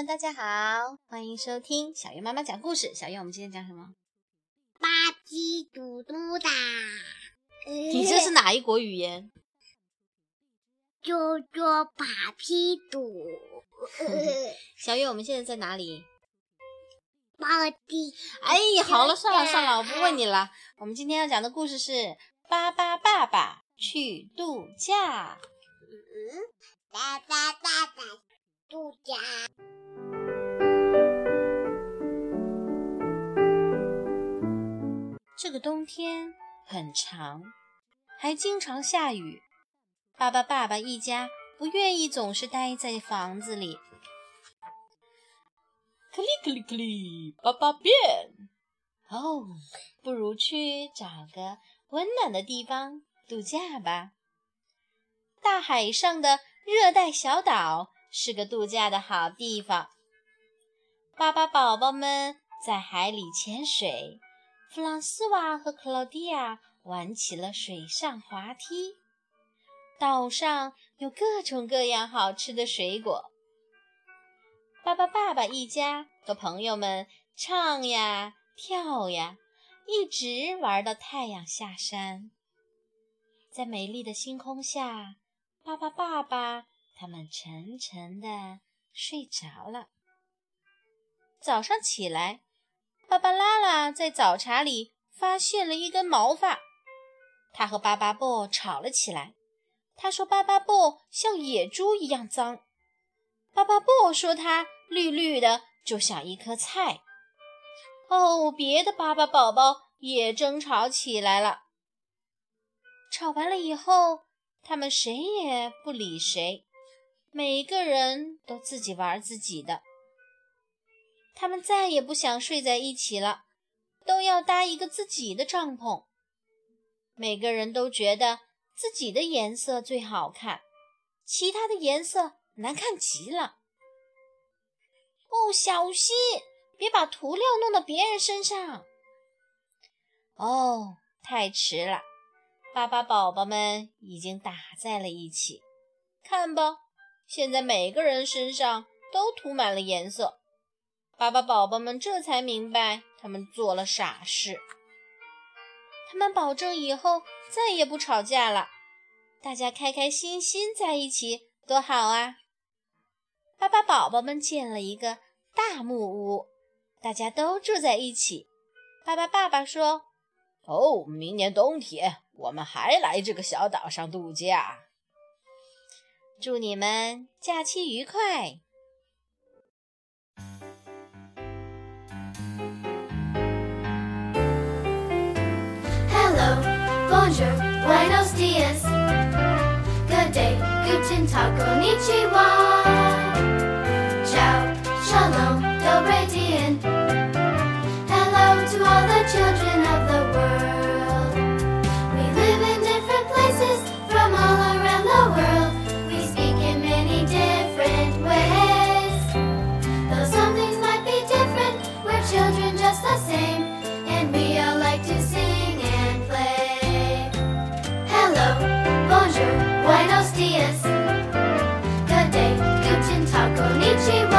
们，大家好，欢迎收听小月妈妈讲故事。小月，我们今天讲什么？吧唧嘟嘟哒。你这是哪一国语言？啾啾吧皮嘟。小月，我们现在在哪里？巴基。哎，好了，算了算了，我不问你了。我们今天要讲的故事是《巴巴爸爸去度假》。嗯，巴巴爸爸度假。这个冬天很长，还经常下雨。巴巴爸爸一家不愿意总是待在房子里。克里克里克里，爸爸变。哦，不如去找个温暖的地方度假吧。大海上的热带小岛是个度假的好地方。巴巴宝宝们在海里潜水。弗朗斯瓦和克劳迪亚玩起了水上滑梯，岛上有各种各样好吃的水果。巴巴爸爸一家和朋友们唱呀跳呀，一直玩到太阳下山。在美丽的星空下，巴巴爸爸沉沉的睡着了。早上起来。芭芭拉拉在早茶里发现了一根毛发，他和巴巴布吵了起来。他说：“巴巴布像野猪一样脏。”巴巴布说：“它绿绿的，就像一颗菜。”哦，别的巴巴宝宝也争吵起来了。吵完了以后，他们谁也不理谁，每个人都自己玩自己的。他们再也不想睡在一起了，都要搭一个自己的帐篷。每个人都觉得自己的颜色最好看，其他的颜色难看极了。哦，小心，别把涂料弄到别人身上。哦，太迟了，巴巴宝宝们已经打在了一起。看吧，现在每个人身上都涂满了颜色。巴巴宝宝们这才明白，他们做了傻事。他们保证以后再也不吵架了，大家开开心心在一起，多好啊！巴巴宝宝们建了一个大木屋，大家都住在一起。巴巴爸爸说：“哦，明年冬天我们还来这个小岛上度假。祝你们假期愉快！” Bonjour, buenos dias. Good day, guten tag, konnichiwa. 说你去。